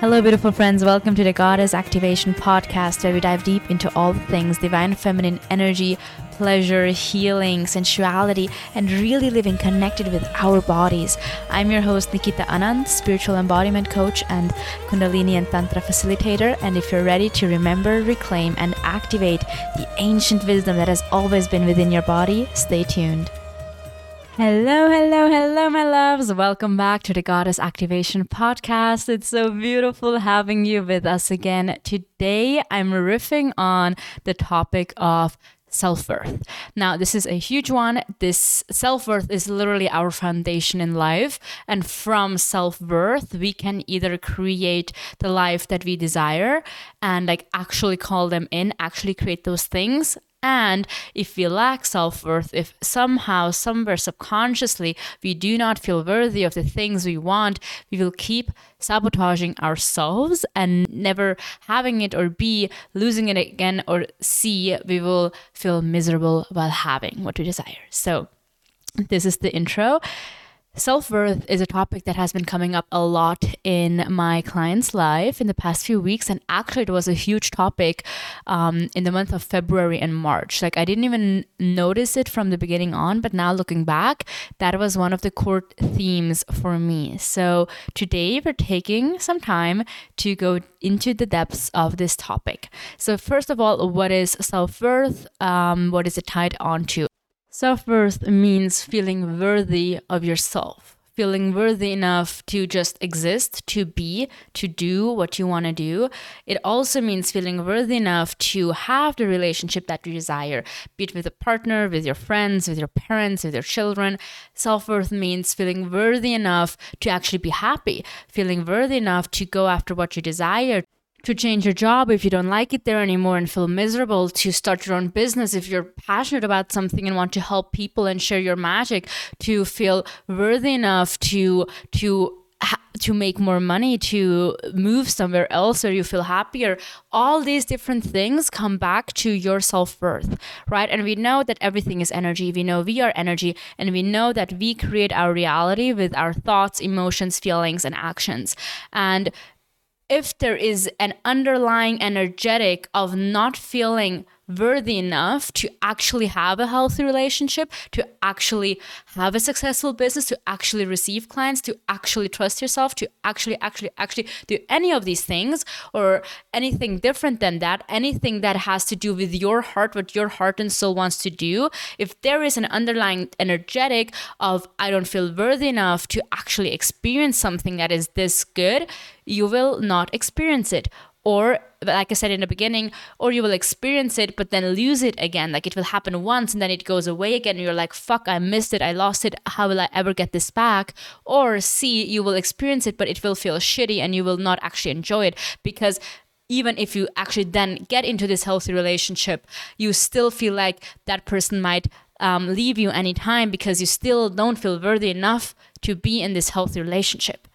Hello, beautiful friends. Welcome to the Goddess Activation Podcast, where we dive deep into all things divine feminine energy, pleasure, healing, sensuality, and really living connected with our bodies. I'm your host, Nikita Anand, spiritual embodiment coach and Kundalini and Tantra facilitator. And if you're ready to remember, reclaim, and activate the ancient wisdom that has always been within your body, stay tuned. Hello, hello, hello, my loves. Welcome back to the Goddess Activation Podcast. It's so beautiful having you with us again. Today, I'm riffing on the topic of self worth. Now, this is a huge one. This self worth is literally our foundation in life. And from self worth, we can either create the life that we desire and like actually call them in, actually create those things, and if we lack self worth, if somehow, somewhere subconsciously, we do not feel worthy of the things we want, we will keep sabotaging ourselves and never having it or B, losing it again, or C, we will feel miserable while having what we desire. So, this is the intro. Self worth is a topic that has been coming up a lot in my client's life in the past few weeks. And actually, it was a huge topic um, in the month of February and March. Like, I didn't even notice it from the beginning on, but now looking back, that was one of the core themes for me. So, today we're taking some time to go into the depths of this topic. So, first of all, what is self worth? Um, what is it tied onto? Self worth means feeling worthy of yourself, feeling worthy enough to just exist, to be, to do what you want to do. It also means feeling worthy enough to have the relationship that you desire, be it with a partner, with your friends, with your parents, with your children. Self worth means feeling worthy enough to actually be happy, feeling worthy enough to go after what you desire, to change your job if you don't like it there anymore and feel miserable, to start your own business if you're passionate about something and want to help people and share your magic, to feel worthy enough to to to make more money, to move somewhere else or you feel happier. All these different things come back to your self worth, right? And we know that everything is energy. We know we are energy, and we know that we create our reality with our thoughts, emotions, feelings, and actions. And if there is an underlying energetic of not feeling worthy enough to actually have a healthy relationship, to actually have a successful business, to actually receive clients, to actually trust yourself, to actually, actually, actually do any of these things or anything different than that, anything that has to do with your heart, what your heart and soul wants to do, if there is an underlying energetic of, I don't feel worthy enough to actually experience something that is this good, you will not experience it or like I said in the beginning, or you will experience it but then lose it again. Like it will happen once and then it goes away again. You're like, fuck, I missed it. I lost it. How will I ever get this back? Or C, you will experience it, but it will feel shitty and you will not actually enjoy it because even if you actually then get into this healthy relationship, you still feel like that person might um, leave you anytime because you still don't feel worthy enough to be in this healthy relationship.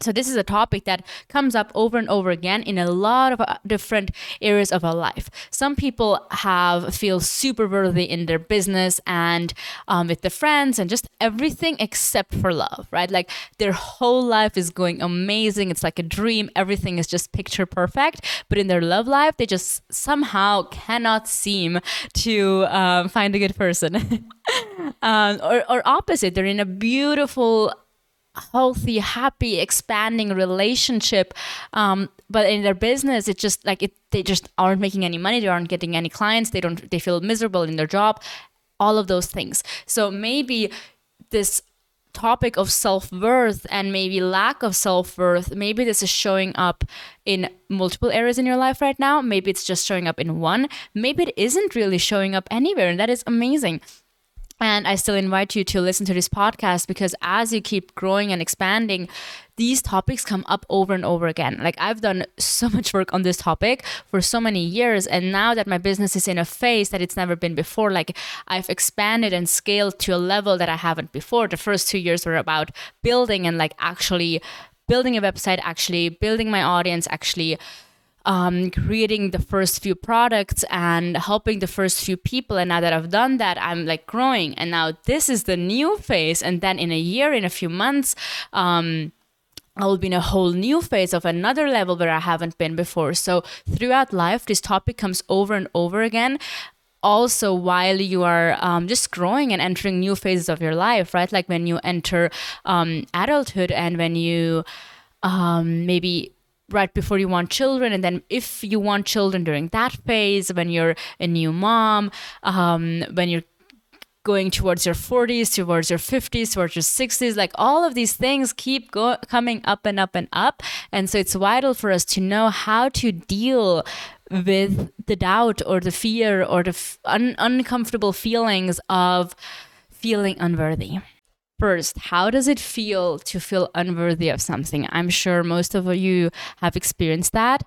So this is a topic that comes up over and over again in a lot of uh, different areas of our life. Some people have feel super worthy in their business and um, with their friends and just everything except for love, right? Like their whole life is going amazing. It's like a dream. Everything is just picture perfect. But in their love life, they just somehow cannot seem to um, find a good person. um, or, or opposite, they're in a beautiful healthy, happy, expanding relationship. Um, but in their business, it's just like it, they just aren't making any money. They aren't getting any clients. They don't. They feel miserable in their job. All of those things. So maybe this topic of self-worth and maybe lack of self-worth maybe this is showing up in multiple areas in your life right now maybe it's just showing up in one maybe it isn't really showing up anywhere and that is amazing and I still invite you to listen to this podcast because as you keep growing and expanding, these topics come up over and over again. Like I've done so much work on this topic for so many years. And now that my business is in a phase that it's never been before, like I've expanded and scaled to a level that I haven't before. The first two years were about building and like actually building a website, actually building my audience, actually um, creating the first few products and helping the first few people. And now that I've done that, I'm like growing. And now this is the new phase. And then in a year, in a few months, um, I will be in a whole new phase of another level where I haven't been before. So throughout life, this topic comes over and over again. Also, while you are um, just growing and entering new phases of your life, right? Like when you enter um, adulthood and when you um, maybe right before you want children and then if you want children during that phase when you're a new mom um, when you're going towards your 40s, towards your 50s, towards your 60s. Like all of these things keep go- coming up and up and up. And so it's vital for us to know how to deal with the doubt or the fear or the f- un- uncomfortable feelings of feeling unworthy. First, how does it feel to feel unworthy of something? I'm sure most of you have experienced that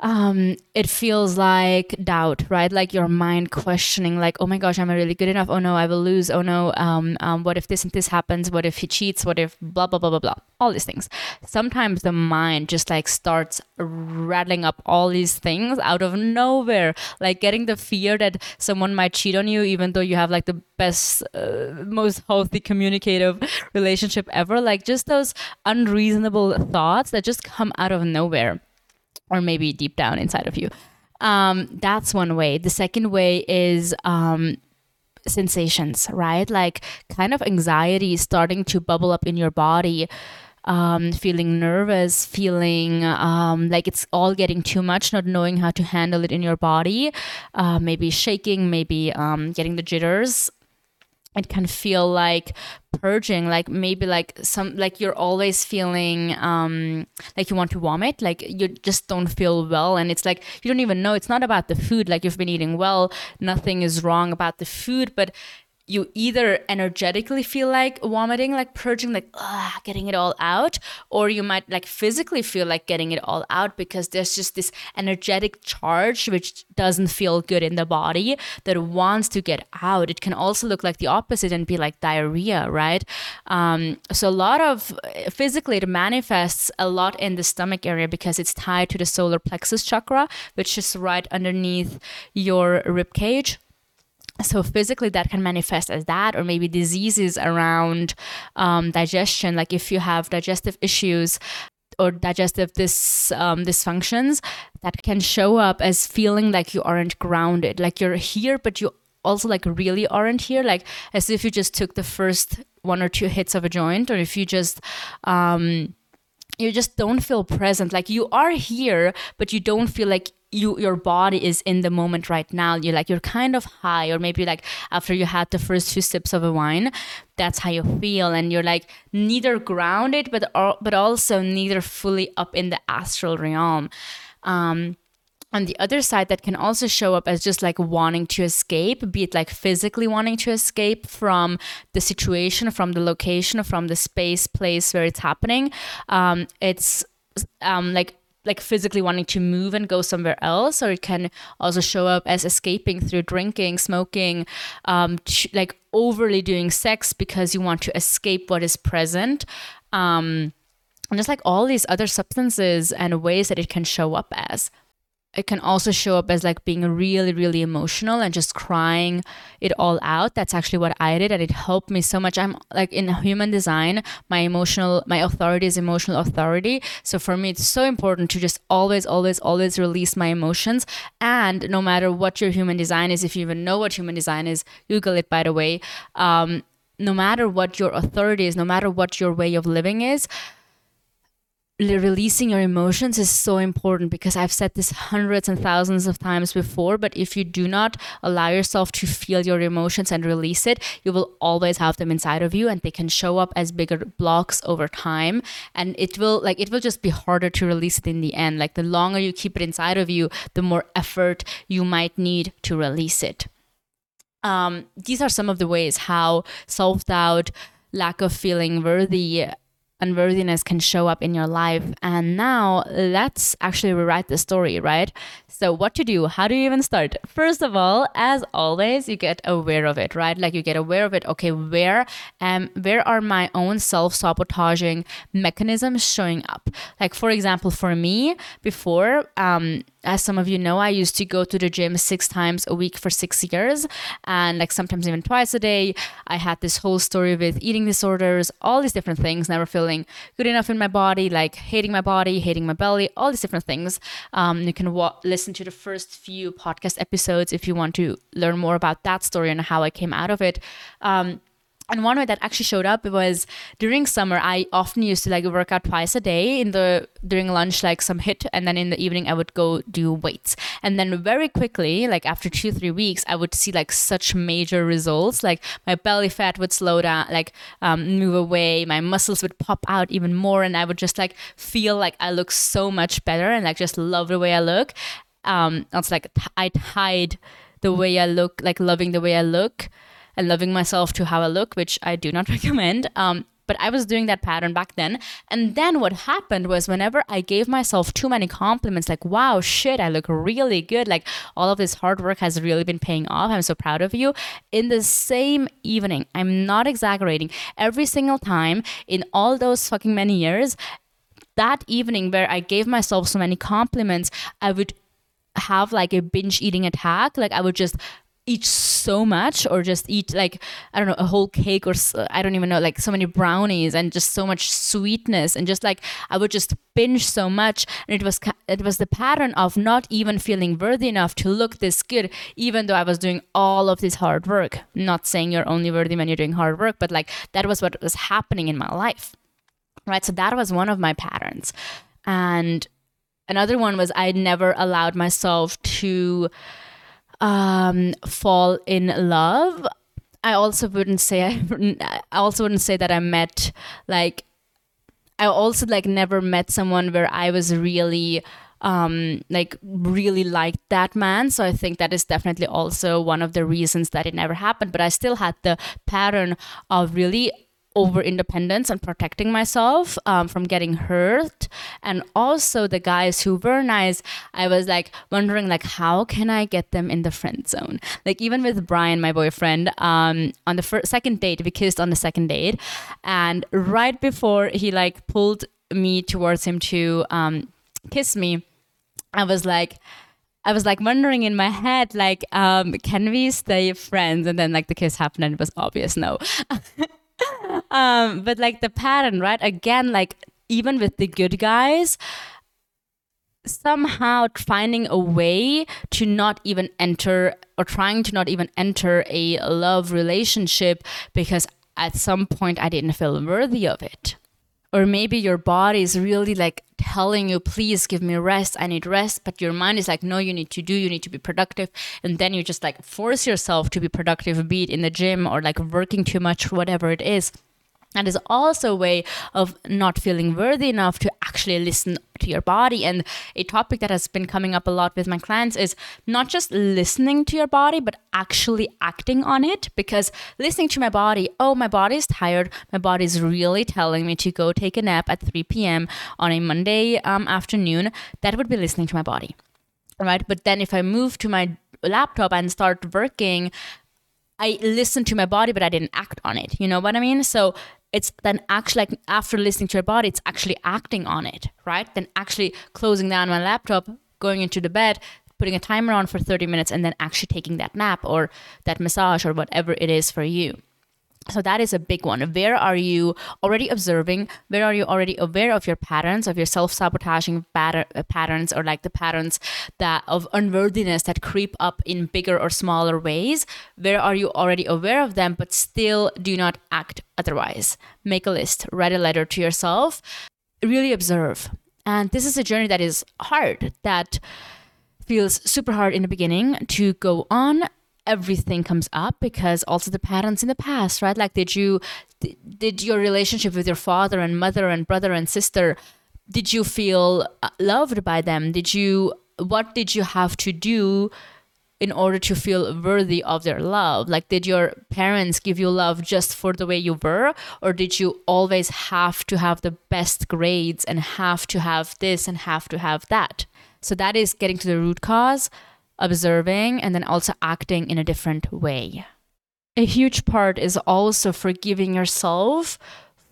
um, it feels like doubt, right? Like your mind questioning, like, oh my gosh, am I really good enough? Oh no, I will lose. Oh no, um, um, what if this and this happens? What if he cheats? What if blah, blah, blah, blah, blah? All these things. Sometimes the mind just like starts rattling up all these things out of nowhere, like getting the fear that someone might cheat on you, even though you have like the best, uh, most healthy communicative relationship ever. Like just those unreasonable thoughts that just come out of nowhere or maybe deep down inside of you. Um, that's one way. The second way is um, sensations, right? Like kind of anxiety starting to bubble up in your body. Um, feeling nervous, feeling um, like it's all getting too much, not knowing how to handle it in your body, uh, maybe shaking, maybe um, getting the jitters, it can feel like purging like maybe like some like you're always feeling um like you want to vomit like you just don't feel well and it's like you don't even know. It's not about the food like you've been eating well nothing is wrong about the food but you either energetically feel like vomiting, like purging, like ugh, getting it all out, or you might like physically feel like getting it all out because there's just this energetic charge which doesn't feel good in the body that wants to get out. It can also look like the opposite and be like diarrhea, right? Um, so a lot of physically it manifests a lot in the stomach area because it's tied to the solar plexus chakra, which is right underneath your rib cage so physically that can manifest as that or maybe diseases around um, digestion like if you have digestive issues or digestive dis, um, dysfunctions that can show up as feeling like you aren't grounded. Like you're here but you also like really aren't here like as if you just took the first one or two hits of a joint or if you just um, you just don't feel present. Like you are here but you don't feel like you your body is in the moment right now you're like you're kind of high or maybe like after you had the first few sips of a wine that's how you feel. And you're like neither grounded but but also neither fully up in the astral realm. Um on the other side that can also show up as just like wanting to escape be it like physically wanting to escape from the situation from the location from the space place where it's happening. Um, it's um, like like physically wanting to move and go somewhere else, or it can also show up as escaping through drinking, smoking, um, like overly doing sex because you want to escape what is present. Um, and just like all these other substances and ways that it can show up as it can also show up as like being really really emotional and just crying it all out. That's actually what i did and it helped me so much. I'm like in human design my emotional my authority is emotional authority. So for me it's so important to just always always always release my emotions. And no matter what your human design is if you even know what human design is google it by the way. Um, no matter what your authority is no matter what your way of living is releasing your emotions is so important because I've said this hundreds and thousands of times before. But if you do not allow yourself to feel your emotions and release it, you will always have them inside of you and they can show up as bigger blocks over time. And it will, like, it will just be harder to release it in the end. Like, the longer you keep it inside of you, the more effort you might need to release it. Um, these are some of the ways how self doubt, lack of feeling worthy, unworthiness can show up in your life. And now let's actually rewrite the story, right? So, what to do? How do you even start? First of all, as always, you get aware of it, right? Like you get aware of it. Okay, where um where are my own self-sabotaging mechanisms showing up? Like for example, for me, before um as some of you know, I used to go to the gym six times a week for six years and like sometimes even twice a day. I had this whole story with eating disorders, all these different things, never feeling good enough in my body, like hating my body, hating my belly, all these different things. Um, you can wa- listen to the first few podcast episodes if you want to learn more about that story and how I came out of it. Um, and one way that actually showed up was during summer i often used to like work out twice a day in the during lunch like some HIIT and then in the evening i would go do weights. And then very quickly like after two three weeks i would see like such major results. Like my belly fat would slow down like um, move away my muscles would pop out even more and i would just like feel like i look so much better and like just love the way i look. Um it's like i tied the way i look like loving the way i look and loving myself to how I look, which I do not recommend. Um, but I was doing that pattern back then. And then what happened was whenever I gave myself too many compliments, like, wow, shit, I look really good. Like, all of this hard work has really been paying off. I'm so proud of you. In the same evening, I'm not exaggerating, every single time in all those fucking many years, that evening where I gave myself so many compliments, I would have like a binge eating attack. Like, I would just eat so much or just eat like i don't know a whole cake or i don't even know like so many brownies and just so much sweetness and just like i would just binge so much. And it was it was the pattern of not even feeling worthy enough to look this good even though i was doing all of this hard work. Not saying you're only worthy when you're doing hard work but like that was what was happening in my life right? So that was one of my patterns. And another one was i never allowed myself to um, fall in love. I also wouldn't say I, I also wouldn't say that I met like I also like never met someone where I was really um like really liked that man so i think that is definitely also one of the reasons that it never happened but i still had the pattern of really over independence and protecting myself um, from getting hurt and also the guys who were nice i was like wondering like how can i get them in the friend zone like even with brian my boyfriend um, on the first second date we kissed on the second date and right before he like pulled me towards him to um, kiss me i was like I was like wondering in my head, like, um, can we stay friends? And then like the kiss happened and it was obvious no. um, but like the pattern, right? Again, like even with the good guys, somehow finding a way to not even enter or trying to not even enter a love relationship because at some point I didn't feel worthy of it. Or maybe your body is really like telling you please give me rest. I need rest. But your mind is like no you need to do. You need to be productive. And then you just like force yourself to be productive be it in the gym or like working too much whatever it is and is also a way of not feeling worthy enough to actually listen to your body. And a topic that has been coming up a lot with my clients is not just listening to your body but actually acting on it. Because listening to my body oh my body is tired. My body is really telling me to go take a nap at 3 p.m on a monday um, afternoon. That would be listening to my body right? But then if i move to my laptop and start working I listened to my body, but I didn't act on it. You know what I mean? So it's then actually like after listening to your body it's actually acting on it right? Then actually closing down my laptop going into the bed putting a timer on for 30 minutes and then actually taking that nap or that massage or whatever it is for you so that is a big one. Where are you already observing? Where are you already aware of your patterns of your self-sabotaging uh, patterns or like the patterns that of unworthiness that creep up in bigger or smaller ways? Where are you already aware of them but still do not act otherwise? Make a list. Write a letter to yourself. Really observe. And this is a journey that is hard that feels super hard in the beginning to go on everything comes up because also the patterns in the past right? Like did you did your relationship with your father and mother and brother and sister did you feel uh, loved by them? Did you what did you have to do in order to feel worthy of their love? Like did your parents give you love just for the way you were or did you always have to have the best grades and have to have this and have to have that? So that is getting to the root cause observing, and then also acting in a different way. A huge part is also forgiving yourself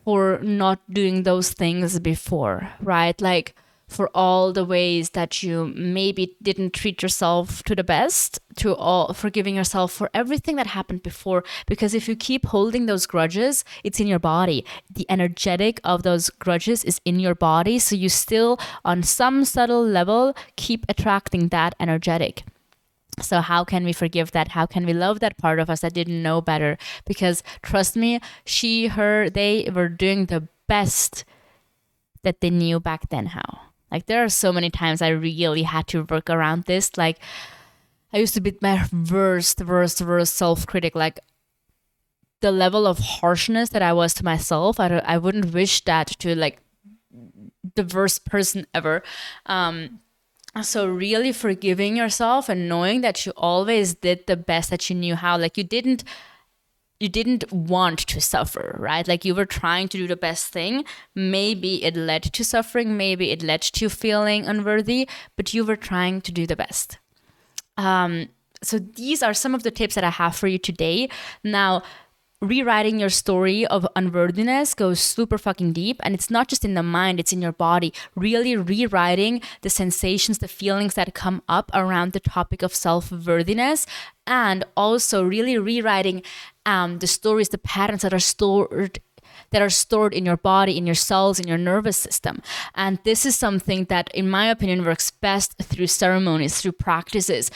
for not doing those things before, right? Like for all the ways that you maybe didn't treat yourself to the best, to all forgiving yourself for everything that happened before. Because if you keep holding those grudges, it's in your body. The energetic of those grudges is in your body. So you still, on some subtle level, keep attracting that energetic. So, how can we forgive that? How can we love that part of us that didn't know better? Because trust me, she, her, they were doing the best that they knew back then how. Like there are so many times I really had to work around this. Like I used to be my worst, worst, worst self critic. Like the level of harshness that I was to myself, I, I wouldn't wish that to like the worst person ever. Um, so really forgiving yourself and knowing that you always did the best that you knew how. Like you didn't you didn't want to suffer, right? Like you were trying to do the best thing. Maybe it led to suffering, maybe it led to feeling unworthy, but you were trying to do the best. Um, so these are some of the tips that I have for you today. Now, rewriting your story of unworthiness goes super fucking deep and it's not just in the mind it's in your body really rewriting the sensations the feelings that come up around the topic of self-worthiness and also really rewriting um, the stories the patterns that are stored that are stored in your body, in your cells, in your nervous system. And this is something that, in my opinion, works best through ceremonies, through practices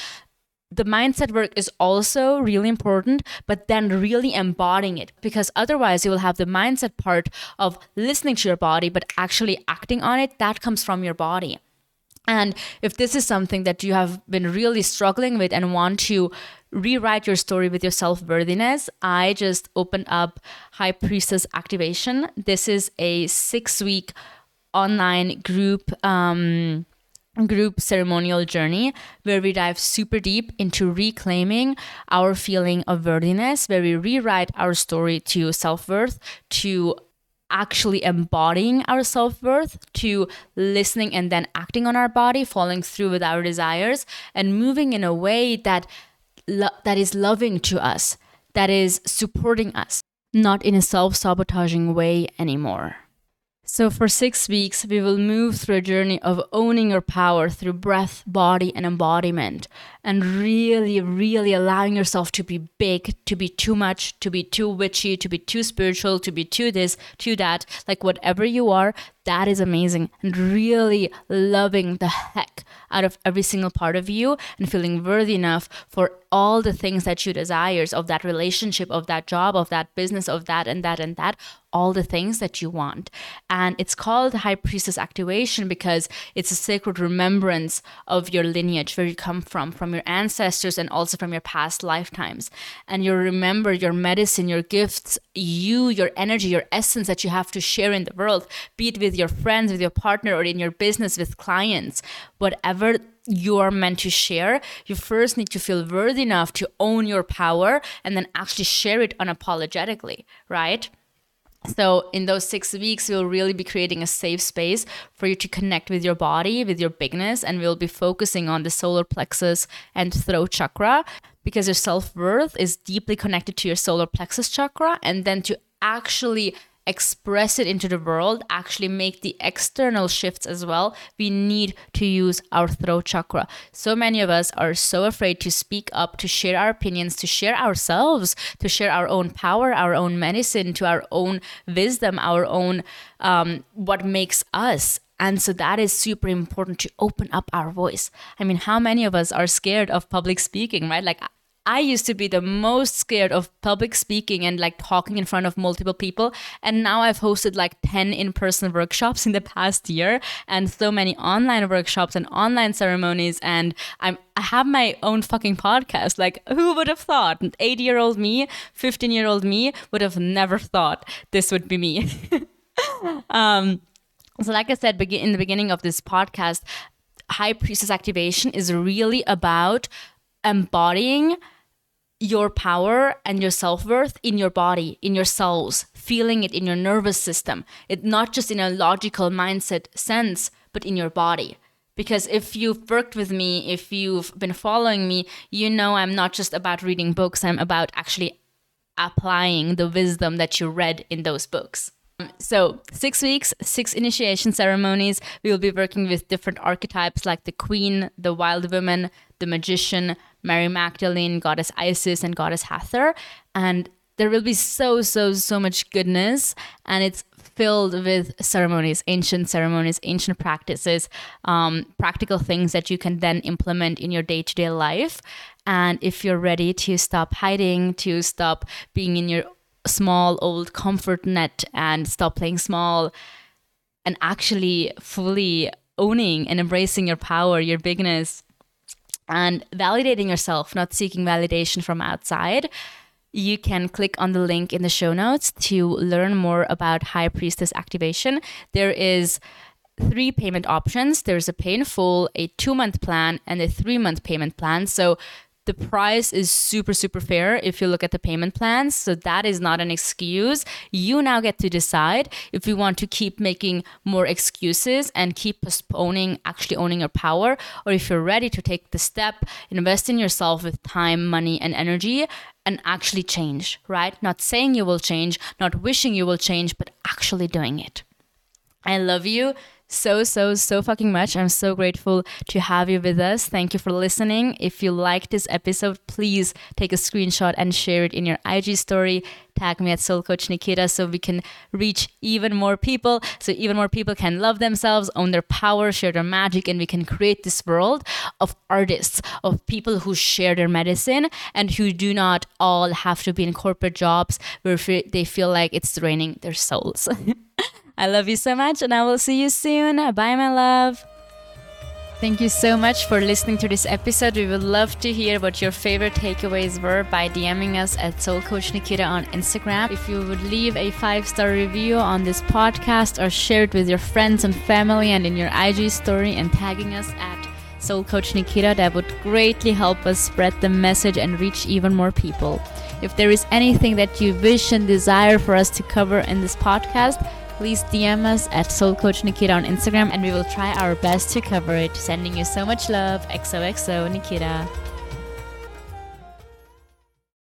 the mindset work is also really important, but then really embodying it because otherwise you will have the mindset part of listening to your body, but actually acting on it. That comes from your body. And if this is something that you have been really struggling with and want to rewrite your story with your self worthiness, I just opened up High Priestess Activation. This is a six week online group. Um, group ceremonial journey where we dive super deep into reclaiming our feeling of worthiness, where we rewrite our story to self worth, to actually embodying our self worth, to listening and then acting on our body, following through with our desires, and moving in a way that lo- that is loving to us, that is supporting us, not in a self sabotaging way anymore. So, for six weeks, we will move through a journey of owning your power through breath, body, and embodiment, and really, really allowing yourself to be big, to be too much, to be too witchy, to be too spiritual, to be too this, too that. Like, whatever you are, that is amazing. And really loving the heck out of every single part of you and feeling worthy enough for all the things that you desires of that relationship, of that job, of that business, of that and that and that, all the things that you want. And it's called High Priestess Activation because it's a sacred remembrance of your lineage, where you come from, from your ancestors and also from your past lifetimes. And you remember your medicine, your gifts, you, your energy, your essence that you have to share in the world, be it with your friends, with your partner, or in your business with clients, whatever you are meant to share, you first need to feel worthy enough to own your power and then actually share it unapologetically, right? So, in those six weeks, we'll really be creating a safe space for you to connect with your body, with your bigness, and we'll be focusing on the solar plexus and throat chakra because your self worth is deeply connected to your solar plexus chakra. And then to actually express it into the world, actually make the external shifts as well, we need to use our throat chakra. So many of us are so afraid to speak up, to share our opinions, to share ourselves, to share our own power, our own medicine, to our own wisdom, our own um, what makes us. And so that is super important to open up our voice. I mean, how many of us are scared of public speaking, right? Like, I used to be the most scared of public speaking and like talking in front of multiple people. And now I've hosted like 10 in person workshops in the past year and so many online workshops and online ceremonies. And I'm, I have my own fucking podcast. Like, who would have thought? 80 year old me, 15 year old me would have never thought this would be me. um, so, like I said in the beginning of this podcast, High Priestess Activation is really about embodying your power and your self-worth in your body in your cells feeling it in your nervous system. It not just in a logical mindset sense but in your body. Because if you've worked with me if you've been following me you know i'm not just about reading books i'm about actually applying the wisdom that you read in those books. Um, so, six weeks, six initiation ceremonies. We will be working with different archetypes like the queen, the wild woman, the magician, Mary Magdalene, goddess Isis, and goddess Hathor. And there will be so, so, so much goodness. And it's filled with ceremonies, ancient ceremonies, ancient practices, um, practical things that you can then implement in your day to day life. And if you're ready to stop hiding, to stop being in your small old comfort net and stop playing small and actually fully owning and embracing your power, your bigness, and validating yourself, not seeking validation from outside, you can click on the link in the show notes to learn more about High Priestess activation. There is three payment options. There's a pay in full, a two month plan, and a three month payment plan. So the price is super super fair if you look at the payment plans so that is not an excuse. You now get to decide if you want to keep making more excuses and keep postponing actually owning your power or if you're ready to take the step invest in yourself with time money and energy and actually change right? Not saying you will change not wishing you will change but actually doing it. I love you so, so, so fucking much. I'm so grateful to have you with us. Thank you for listening. If you like this episode, please take a screenshot and share it in your IG story. Tag me at Soul Coach Nikita so we can reach even more people, so even more people can love themselves, own their power, share their magic, and we can create this world of artists, of people who share their medicine and who do not all have to be in corporate jobs where they feel like it's draining their souls. I love you so much, and I will see you soon. Bye, my love. Thank you so much for listening to this episode. We would love to hear what your favorite takeaways were by DMing us at Soul Coach Nikita on Instagram. If you would leave a five star review on this podcast or share it with your friends and family and in your IG story and tagging us at Soul Coach Nikita, that would greatly help us spread the message and reach even more people. If there is anything that you wish and desire for us to cover in this podcast, please DM us at Soul Coach Nikita on Instagram and we will try our best to cover it. Sending you so much love. XOXO Nikita.